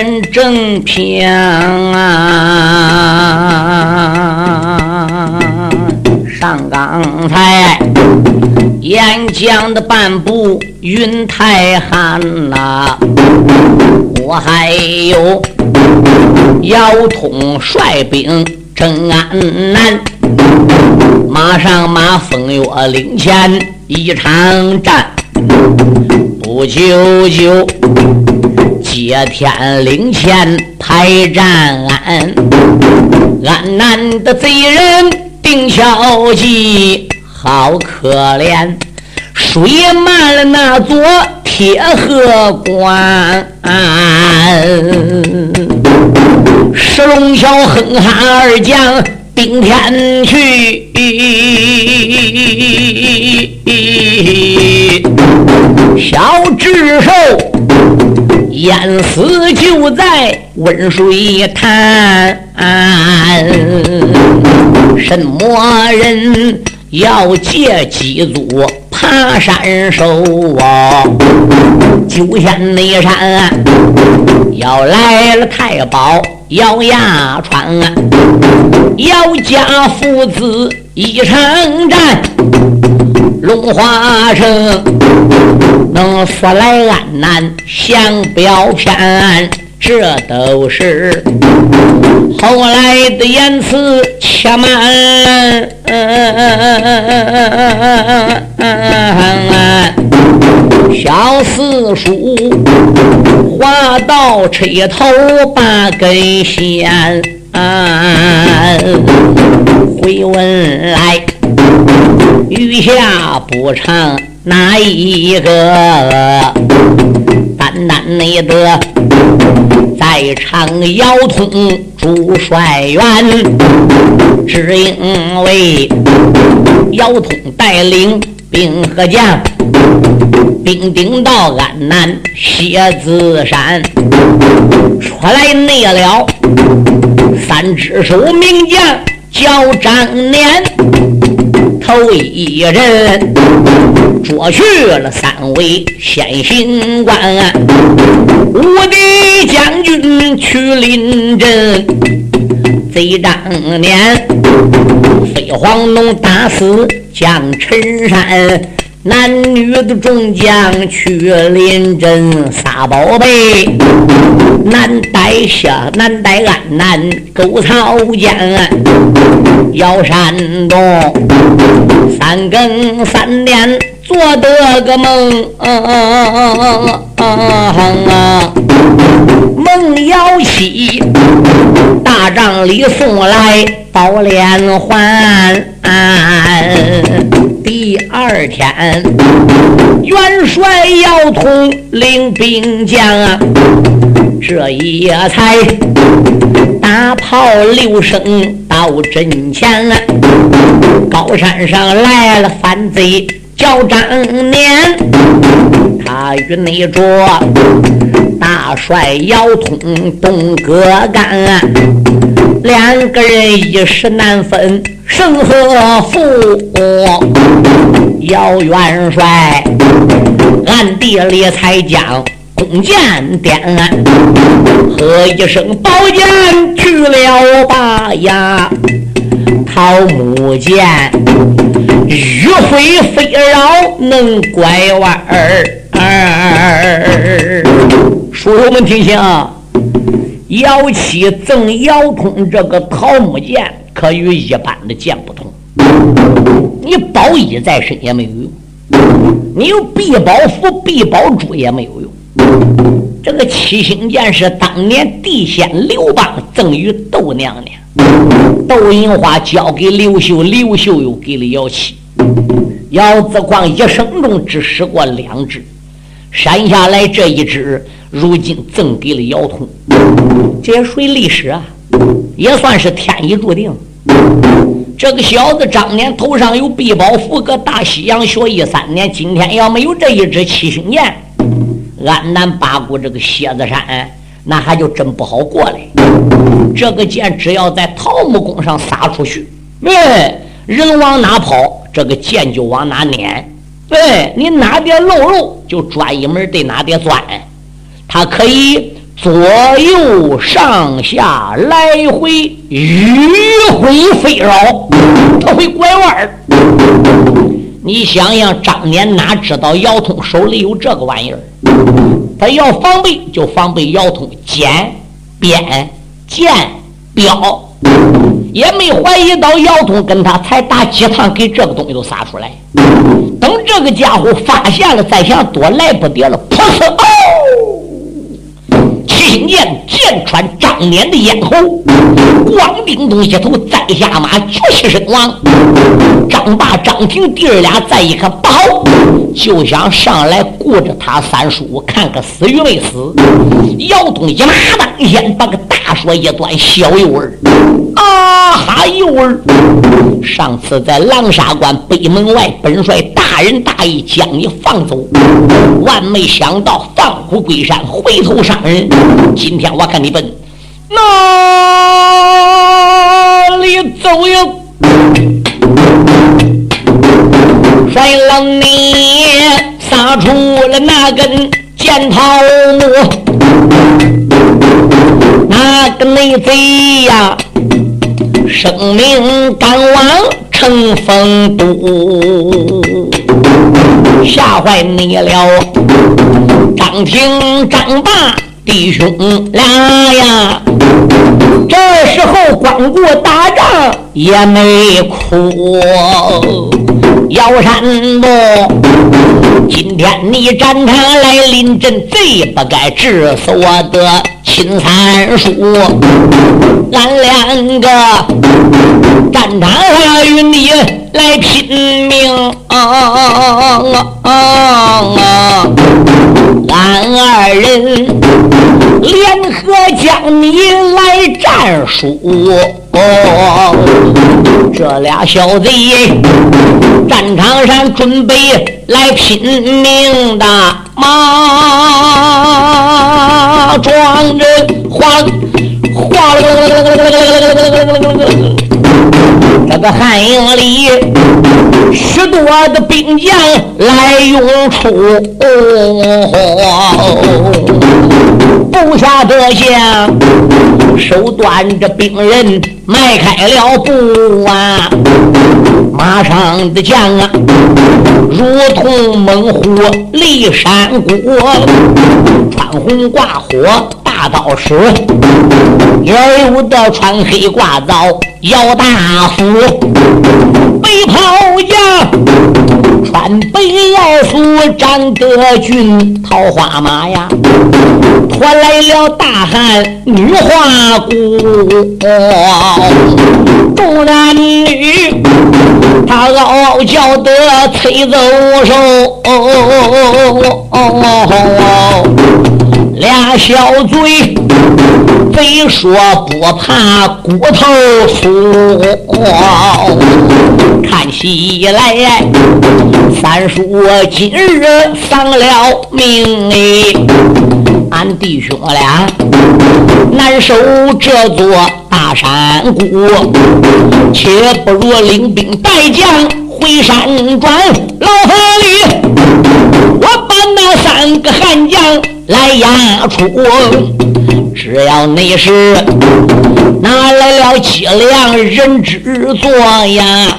连论正平啊！上刚才演讲的半步云太寒呐，我还有。姚通率兵征安南，马上马风月领前一场战，不久就接天灵前排战安，安南的贼人丁小计好可怜，水漫了那座铁河关。石龙桥哼喊二将顶天去，小智兽淹死就在温水滩。什么人要借机祖爬山手啊？九仙内山要来了太保。咬牙穿，姚家父子一场战，龙华城能说来安南降表偏，这都是后来的言辞，且慢。小四叔话到吹头把根线，回问来，余下不成哪一个？单单你的在场腰痛朱帅员，只因为腰痛带领兵和将。兵丁到安南蝎子山，出来内了三只手名将叫张年，头一人捉去了三位先行官，五弟将军去临阵，贼张年飞黄龙打死将陈山。男女的众将去临阵撒宝贝，南带下南带安南沟草间，摇山东三更三点做得个梦，梦摇起大帐里送来宝莲环。第二天，元帅姚通领兵将啊，这一夜才大炮六声到阵前啊，高山上来了反贼叫张年，他与那着大帅姚通东哥干，两个人一时难分。胜和负，姚元帅暗地里才将弓箭点，喝一声宝剑去了吧呀！桃木剑迂回飞绕能拐弯儿。叔叔们听清啊！姚七赠姚通这个桃木剑。可与一般的剑不同，你宝衣在身也没有用，你有必宝符、必宝珠也没有用。这个七星剑是当年地仙刘邦赠与窦娘娘，窦银花交给刘秀，刘秀又给了姚七。姚子光一生中只使过两支，删下来这一支，如今赠给了姚通。这也属于历史啊，也算是天意注定。这个小子张年头上有碧宝符，搁大西洋学艺三年，今天要没有这一支七星剑，安南八股这个蝎子山，那还就真不好过来。这个剑只要在桃木弓上撒出去，哎，人往哪跑，这个剑就往哪撵。哎，你哪点漏肉，就专一门对哪点钻。它可以。左右上下来回迂回飞绕，他会拐弯儿。你想想，张年哪知道姚通手里有这个玩意儿？他要防备就防备姚通剑、鞭、剑、镖，也没怀疑到姚通跟他才打几趟，给这个东西都撒出来。等这个家伙发现了，再想躲来不得了，噗呲哦！金剑剑穿张年的咽喉，咣叮咚一头栽下马，绝气身亡。张霸、张平弟儿俩再一看不好，就想上来顾着他三叔，看个死与没死。姚东一马当先把个大说一端，小幼儿啊哈幼儿，上次在狼沙关北门外，本帅大仁大义将你放走，万没想到虎归山，回头伤人。今天我看你奔哪里走哟？帅老你撒出了那根箭桃木，那个内贼呀，生命赶往成风都，吓坏你了，张廷张霸。弟兄俩呀，这时候光顾打仗也没哭。姚山木，今天你战场来临阵，最不该治死我的亲三叔。俺两个战场上与你来拼命，俺二人联合将你来战输。这俩小贼战场上准备来拼命的，马壮着慌慌这个汉营里许多的兵将来涌出，不下得下，手端着兵刃迈开了步啊！马上的将啊，如同猛虎立山谷，穿红挂火大刀使，也有的穿黑挂枣腰大斧，背袍将穿白腰素张德军桃花马呀，拖来了大汉女花姑，众男女他嗷嗷叫得催走手，俩小嘴。非说不怕骨头粗，看起来三叔今日丧了命哎！俺弟兄俩难守这座大山谷，且不如领兵带将回山庄。老河里，我把那三个汉将来押出。只要你是拿来了脊梁人之作呀，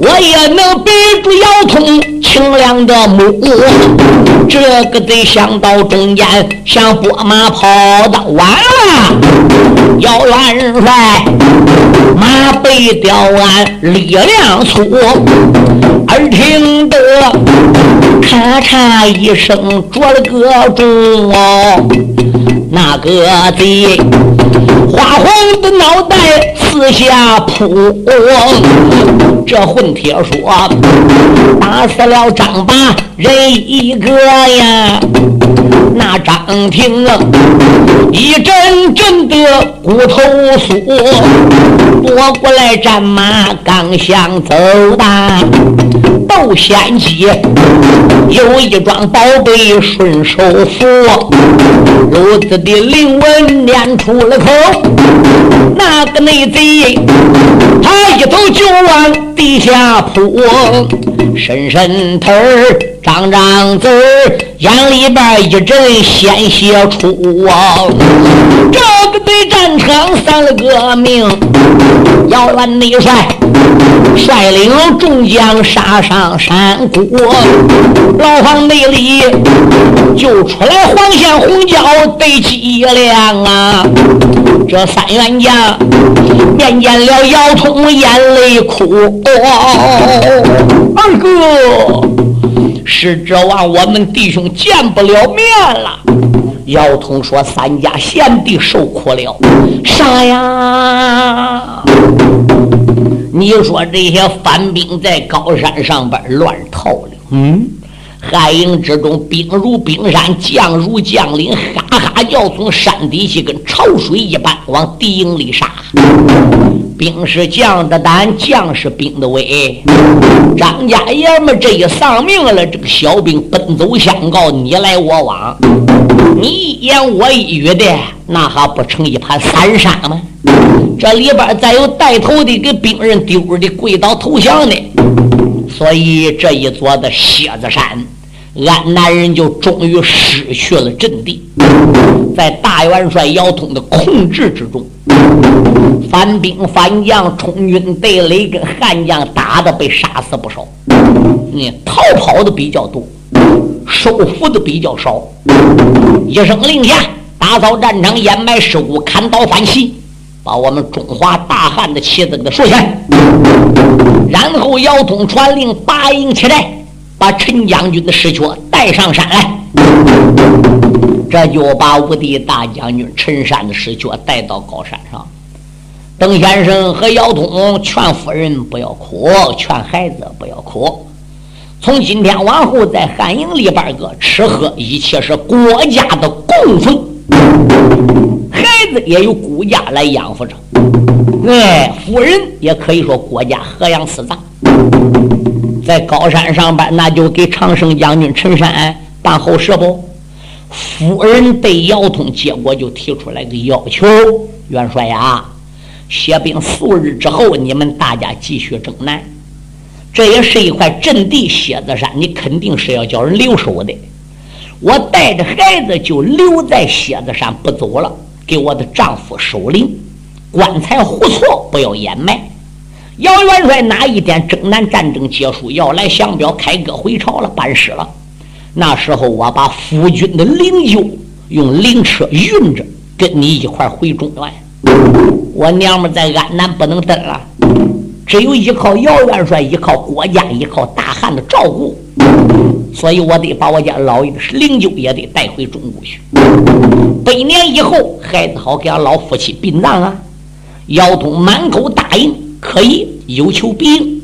我也能比住姚通清凉的目。这个得想到中间，像拨马跑到完了，姚元帅马背吊鞍力量粗，耳听得咔嚓一声着了个哦，那个贼花红的脑袋四下扑，这混铁说打死了张八人一个呀。那张廷啊，一阵阵的骨头酥，夺过来战马刚想走的，斗仙姬有一桩宝贝顺手扶，如子的灵文念出了口，那个内贼他一头就往地下扑，伸伸头儿。张张嘴，眼里边一阵鲜血出！这个对战场丧了个命，姚元内帅率领众将杀上山谷，牢房内里就出来黄线红椒对脊梁啊！这三员将面见了姚通，眼泪哭，二哥。是指望我们弟兄见不了面了。姚通说：“三家贤弟受苦了。”啥呀？你说这些反兵在高山上边乱套了。嗯，汉营之中兵如冰山，将如将领，哈哈叫从山底下跟潮水一般往敌营里杀。兵是将的胆，将是兵的威。张家爷们这一丧命了，这个小兵奔走相告，你来我往，你一言我一语的，那还不成一盘散沙吗？这里边再有带头的给兵人丢的跪倒投降的，所以这一座的蝎子山，安南人就终于失去了阵地，在大元帅姚通的控制之中。反兵反将冲军对垒，跟汉将打的被杀死不少，你逃跑的比较多，收服的比较少。一声令下，打扫战场，掩埋尸骨，砍刀翻旗，把我们中华大汉的旗子给他竖起来。然后姚通传令，八营起来，把陈将军的尸壳带上山来。这就把无敌大将军陈山的尸壳带到高山上。邓先生和姚通劝夫人不要哭，劝孩子不要哭。从今天往后，在汉营里边个吃喝，一切是国家的供奉，孩子也由国家来养活着。哎，夫人也可以说国家河阳四藏，在高山上班，那就给长胜将军陈山办后事不？夫人对姚通结果就提出来个要求：元帅呀。歇兵数日之后，你们大家继续征南。这也是一块阵地，蝎子山，你肯定是要叫人留守的。我带着孩子就留在蝎子山不走了，给我的丈夫守灵，棺材胡错不要掩埋。姚元帅哪一天征南战争结束，要来降表开歌回朝了，办事了。那时候我把夫君的灵柩用灵车运着，跟你一块回中原。我娘们在安南不能登了，只有依靠姚元帅，依靠国家，依靠大汉的照顾，所以我得把我家老爷的灵柩也得带回中国去。百年以后，孩子好给俺老夫妻殡葬啊！姚通满口答应，可以有求必应。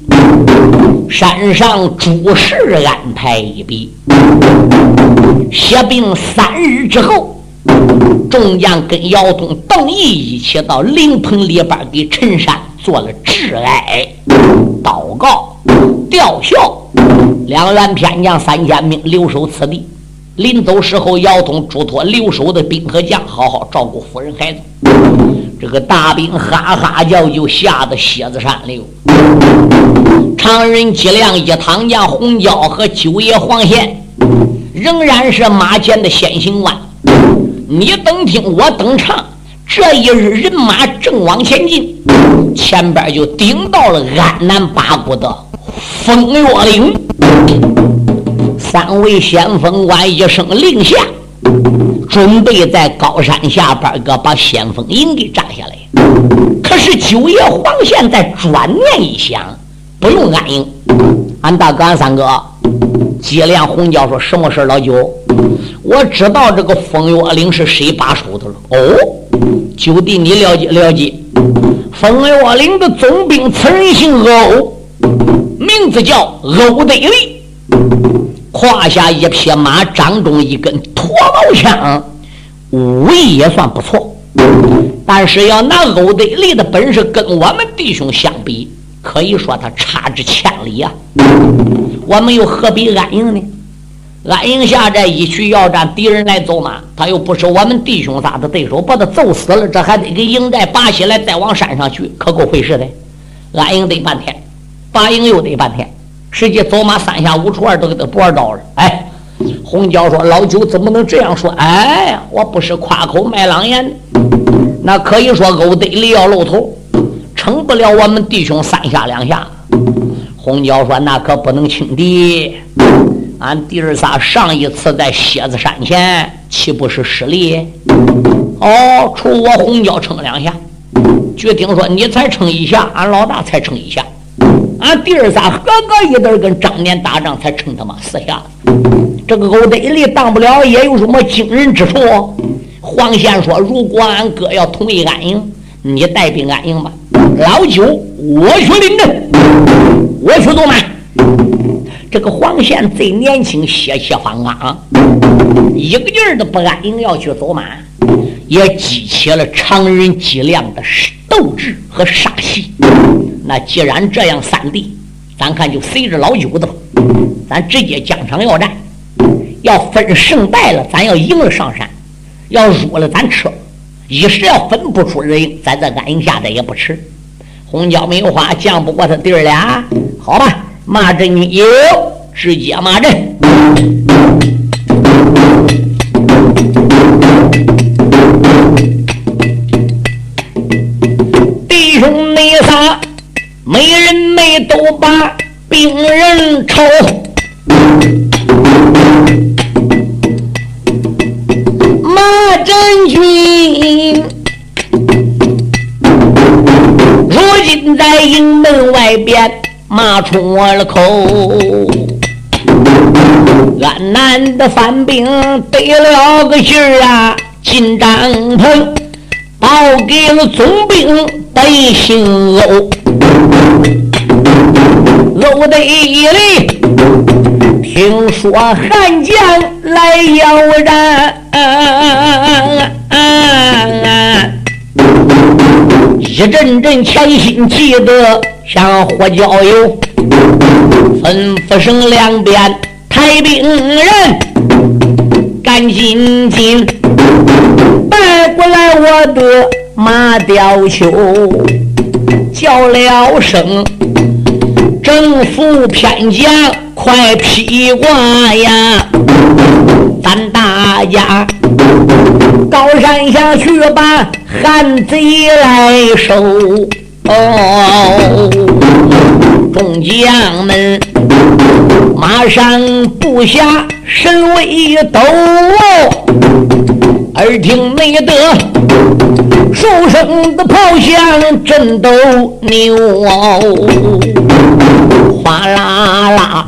山上诸事安排一笔，歇兵三日之后。众将跟姚通、邓毅一起到灵棚里边给陈山做了致哀、祷告、吊孝。两员偏将三千兵留守此地。临走时候，姚通嘱托留守的兵和将好好照顾夫人孩子。这个大兵哈哈叫，就下到蝎子山了。常人脊梁一躺下红椒和九爷黄贤，仍然是马前的先行官。你等听我等唱，这一日人马正往前进，前边就顶到了安南八股的风月岭。三位先锋官一声令下，准备在高山下边个把先锋营给炸下来。可是九爷黄宪在转念一想，不用安营。俺大哥，俺三哥，接连洪教说什么事老九，我知道这个风月岭是谁把守的了。哦，九弟，你了解了解。风月岭的总兵，此人姓欧，名字叫欧德利，胯下一匹马，掌中一根脱毛枪，武艺也算不错。但是要拿欧德利的本事跟我们弟兄相比，可以说他差之千里呀。我们又何必安营呢？安营下寨一去要战，敌人来走马，他又不是我们弟兄仨的对手，把他揍死了，这还得给营寨拔起来，再往山上去，可够费事的。安营得半天，拔营又得半天，实际走马三下五除二都给他脖到了。哎，红娇说：“老九怎么能这样说？哎，我不是夸口卖狼言，那可以说欧德里要露头，撑不了我们弟兄三下两下。”红娇说：“那可不能轻敌。”俺弟儿仨上一次在蝎子山前，岂不是失利？哦，除我红椒撑两下，据听说你才撑一下，俺老大才撑一下，俺弟儿仨合个一对跟张年打仗才撑他妈四下。这个欧德利当不了，也有什么惊人之处？黄宪说：“如果俺哥要同意安营，你带兵安营吧。老九，我去领阵，我去做马。”这个黄宪最年轻，血气方刚，一个劲儿的不安营要去走马，也激起了常人脊梁的斗志和杀气。那既然这样，三弟，咱看就随着老九的吧，咱直接疆场要战，要分胜败了，咱要赢了上山，要输了咱撤。一时要分不出人，咱在安营下寨也不迟。红椒没有话，犟不过他弟儿俩，好吧。马阵有，直接马阵。都把病人抽。马阵军，如今在营门外边。马冲了口，俺南的犯兵得了个信儿啊，进帐篷报给了总兵，得姓欧，楼的一里听说汉将来要战。一阵阵前心气得像火焦油，吩咐声两边抬兵人，赶紧紧带过来我的马吊球，叫了声政府偏将快披挂呀，咱大家。高山下去把汉贼来收，哦，众将们马上布下神威斗，耳听没得数声的炮响震斗牛，哗啦啦，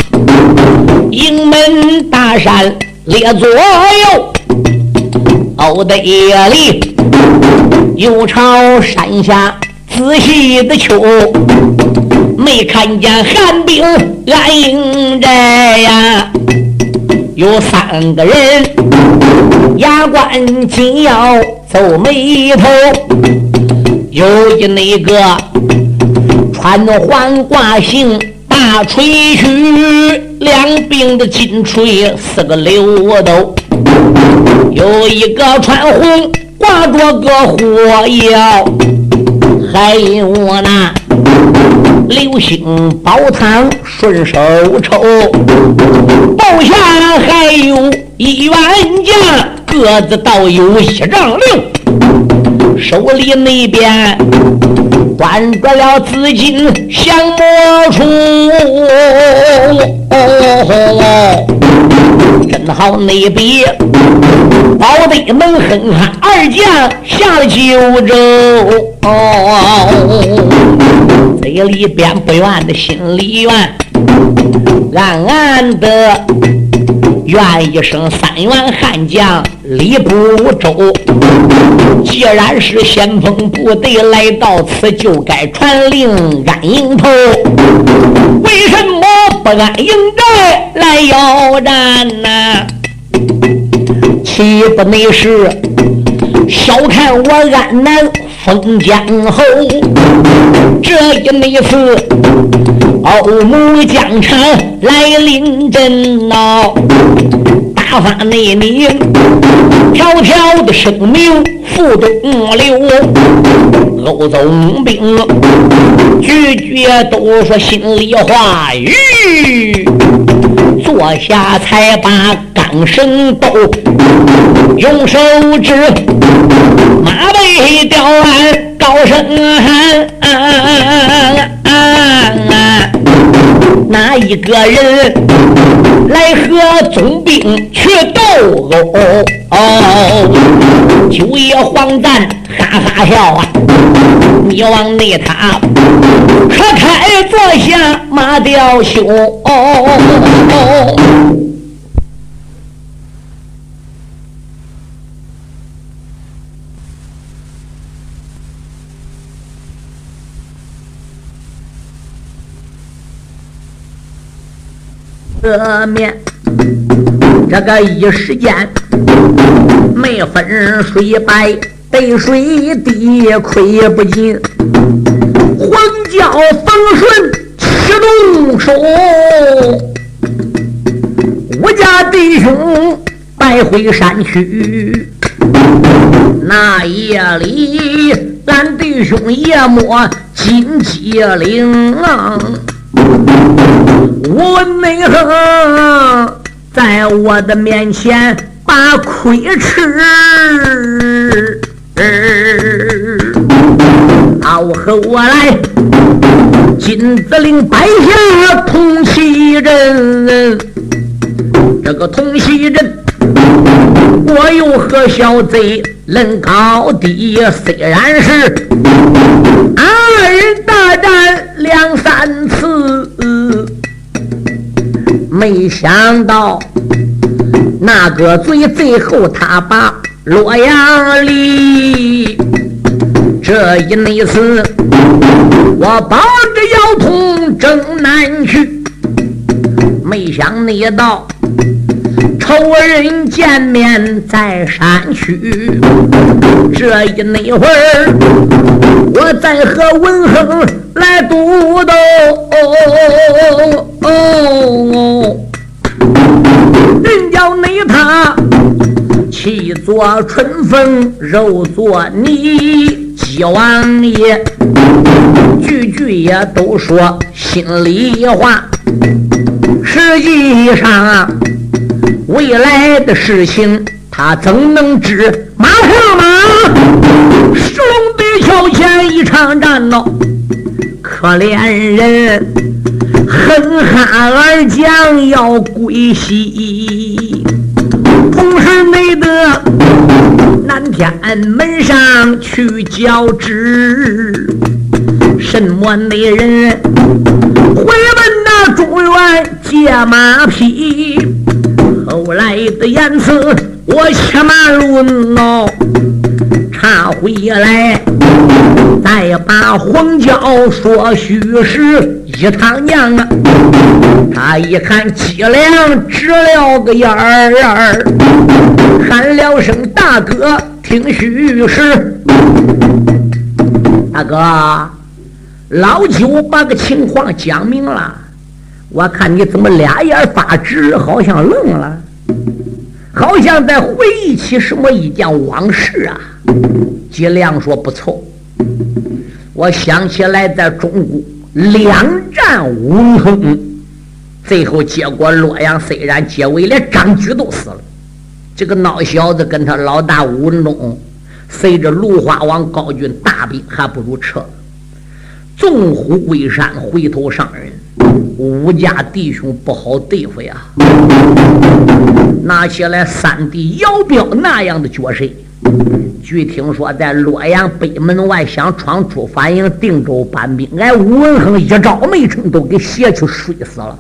营门大山列左右。熬的夜里又朝山下仔细的瞅，没看见寒兵安营寨呀。有三个人牙关紧咬皱眉头，有一那个穿黄挂行大锤须，两柄的金锤四个溜斗。有一个穿红挂着个火药，还有那流星宝汤顺手抽，包下还有一员将，个子倒有一丈六，手里那边端着了紫金降魔杵。真好那比保得能哼哈二将下了九州。嘴里边不愿的心里怨，暗暗的怨一声三员悍将李不周。既然是先锋部队来到此，就该传令安营头。为什么不安营寨来要战呢？岂不内是小看我安南封疆侯？这一内次欧母疆场来临阵闹。打发内你条条的生命付东流，欧总兵句句都说心里话语，坐下才把钢绳抖，用手指马背吊鞍，高声喊。哪一个人来和总兵去斗殴？九爷黄赞哈哈笑啊！你往内塔，可开坐下马吊袖。这面，这个一时间没分水白，得水滴亏不尽。黄教风顺启动手，我家弟兄败回山区。那夜里，俺弟兄夜摸金鸡岭。我问内何在我的面前把亏吃？好和我来金子岭摆下铜旗阵，这个铜旗阵，我又和小贼论高低？虽然是二人大战两三次。没想到那个贼最后他把洛阳离，这一内次我抱着腰痛正南去，没想你到仇人见面在山区，这一那会儿我在和文亨来赌斗。人叫你他气作春风，肉作泥。鸡王爷句句也都说心里话。实际上，未来的事情他怎能知？马上马，石龙北桥前一场战闹，可怜人。哼哈二将要归西，同时没得南天门上去交旨。什么内人回问那中原借马匹？后来的言辞我且慢论哦。查回来，再把黄教说虚实。一趟娘啊，他一看脊梁直了个眼儿，喊了声大哥，听虚实。大哥，老九把个情况讲明了，我看你怎么俩眼发直，好像愣了，好像在回忆起什么一件往事啊。吉良说不错，我想起来在中国。两战无亨，最后结果洛阳虽然结尾连张举都死了，这个孬小子跟他老大吴文忠随着芦花王高军大兵还不如撤了。纵虎归山，回头上人。武家弟兄不好对付呀！拿起来三弟姚彪那样的角色，据听说在洛阳北门外想闯出反营定州搬兵，俺武文恒一招没成，都给挟去睡死了。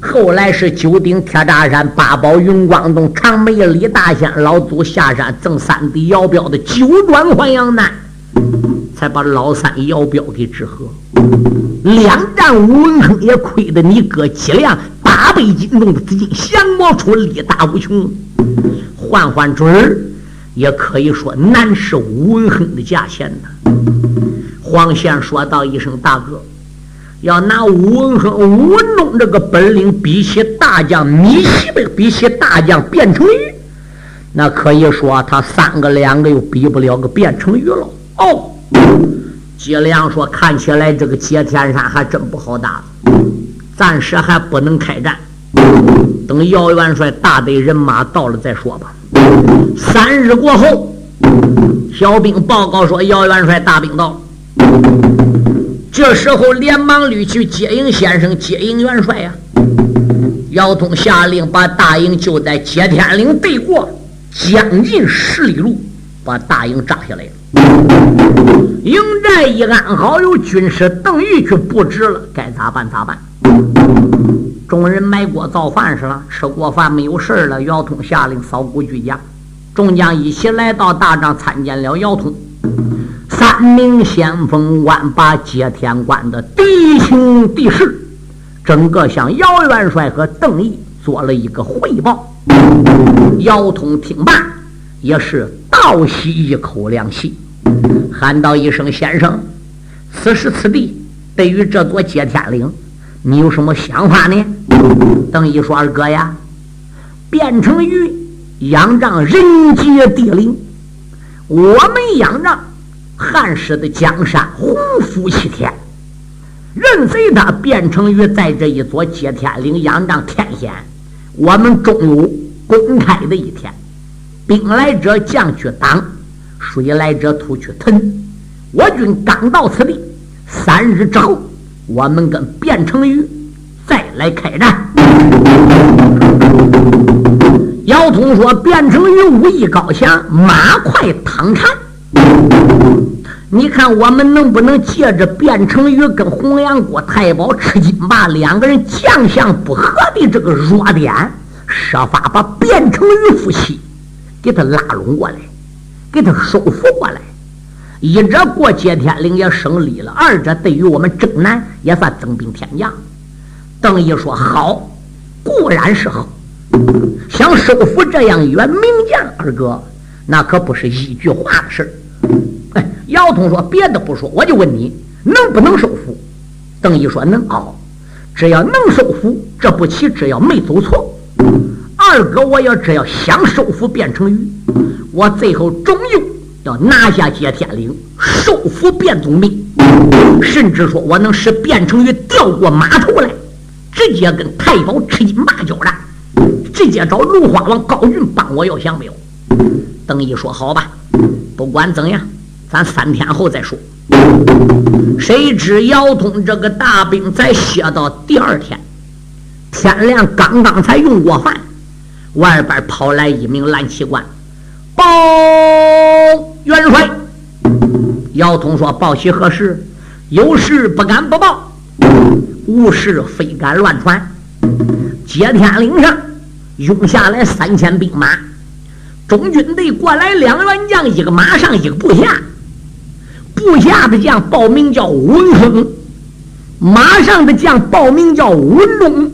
后来是九鼎铁扎山八宝云光洞长眉李大仙老祖下山赠三弟姚彪的九转还阳丹，才把老三姚彪给治合。两战吴文亨也亏得你哥脊梁八倍金重的资金降魔出力大无穷，换换准儿也可以说难是吴文亨的价钱呢。黄贤说道一声：“大哥。”要拿吴文亨、武文忠这个本领比起大将米西的，比起大将卞成玉，那可以说他三个两个又比不了个卞成玉了。哦，吉良说：“看起来这个接天山还真不好打，暂时还不能开战，等姚元帅大队人马到了再说吧。”三日过后，小兵报告说：“姚元帅大兵到。”这时候连忙率去接应先生，接应元帅呀！姚通下令把大营就在接天岭对过，将近十里路，把大营扎下来了。营寨一安好，有军师邓玉去布置了，该咋办咋办？众人埋锅造饭去了，吃过饭没有事了。姚通下令扫鼓聚将，众将一起来到大帐参见了姚通。三名先锋官把接天关的敌情敌势，整个向姚元帅和邓毅做了一个汇报。姚通听罢，也是倒吸一口凉气，喊道一声：“先生，此时此地，对于这座接天岭，你有什么想法呢？”邓毅说：“二哥呀，变成鱼仰仗人杰地灵，我们仰仗。”汉室的江山洪福齐天，任随他变成鱼在这一座接天岭仰仗天险，我们终有公开的一天。兵来者将去挡，水来者土去屯。我军刚到此地，三日之后，我们跟卞成宇再来开战。姚通说：“卞成宇武艺高强，马快汤缠。”你看，我们能不能借着卞成宇跟洪阳国太保吃金霸两个人将相不和的这个弱点，设法把卞成宇夫妻给他拉拢过来，给他收服过来？一者过接天岭也胜利了，二者对于我们征南也算增兵添将。邓毅说：“好，固然是好，想收服这样一员名将，二哥，那可不是一句话的事儿。”哎姚通说：“别的不说，我就问你，能不能收服？”邓毅说：“能熬，只要能收服，这步棋只要没走错。二哥，我要只要想收服卞成宇，我最后终究要拿下接天岭，收服卞总兵，甚至说我能使卞成宇调过马头来，直接跟太保吃金霸交战，直接找芦花王高云帮我要降表。”邓毅说：“好吧，不管怎样。”咱三天后再说。谁知姚通这个大兵才歇到第二天，天亮刚刚才用过饭，外边跑来一名蓝旗官，报元帅。姚通说：“报喜何事？有事不敢不报，无事非敢乱传。接天岭上涌下来三千兵马，中军队过来两员将，一个马上，一个部下。”部下的将报名叫文亨，马上的将报名叫文龙。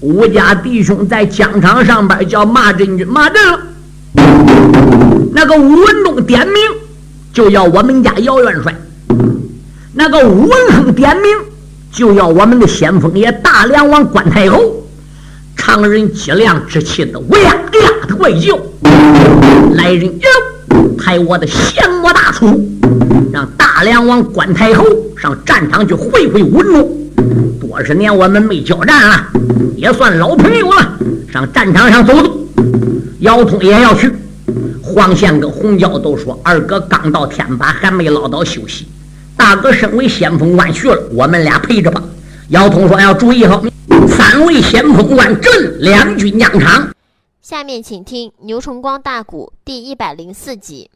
吴家弟兄在疆场上边叫马阵军，马阵了。那个吴文忠点名就要我们家姚元帅，那个吴文亨点名就要我们的先锋爷大梁王关太后。常人脊梁之气的，喂呀呀的怪叫，来人哟，抬我的降魔大厨。让大梁王关太后上战场去会会文龙。多少年我们没交战了，也算老朋友了。上战场上走走。姚通也要去。黄宪跟洪教都说：“二哥刚到天把，还没捞到休息。大哥身为先锋官去了，我们俩陪着吧。姚通说：“要注意好，三位先锋官阵，两军疆场。”下面请听《牛崇光大鼓》第一百零四集。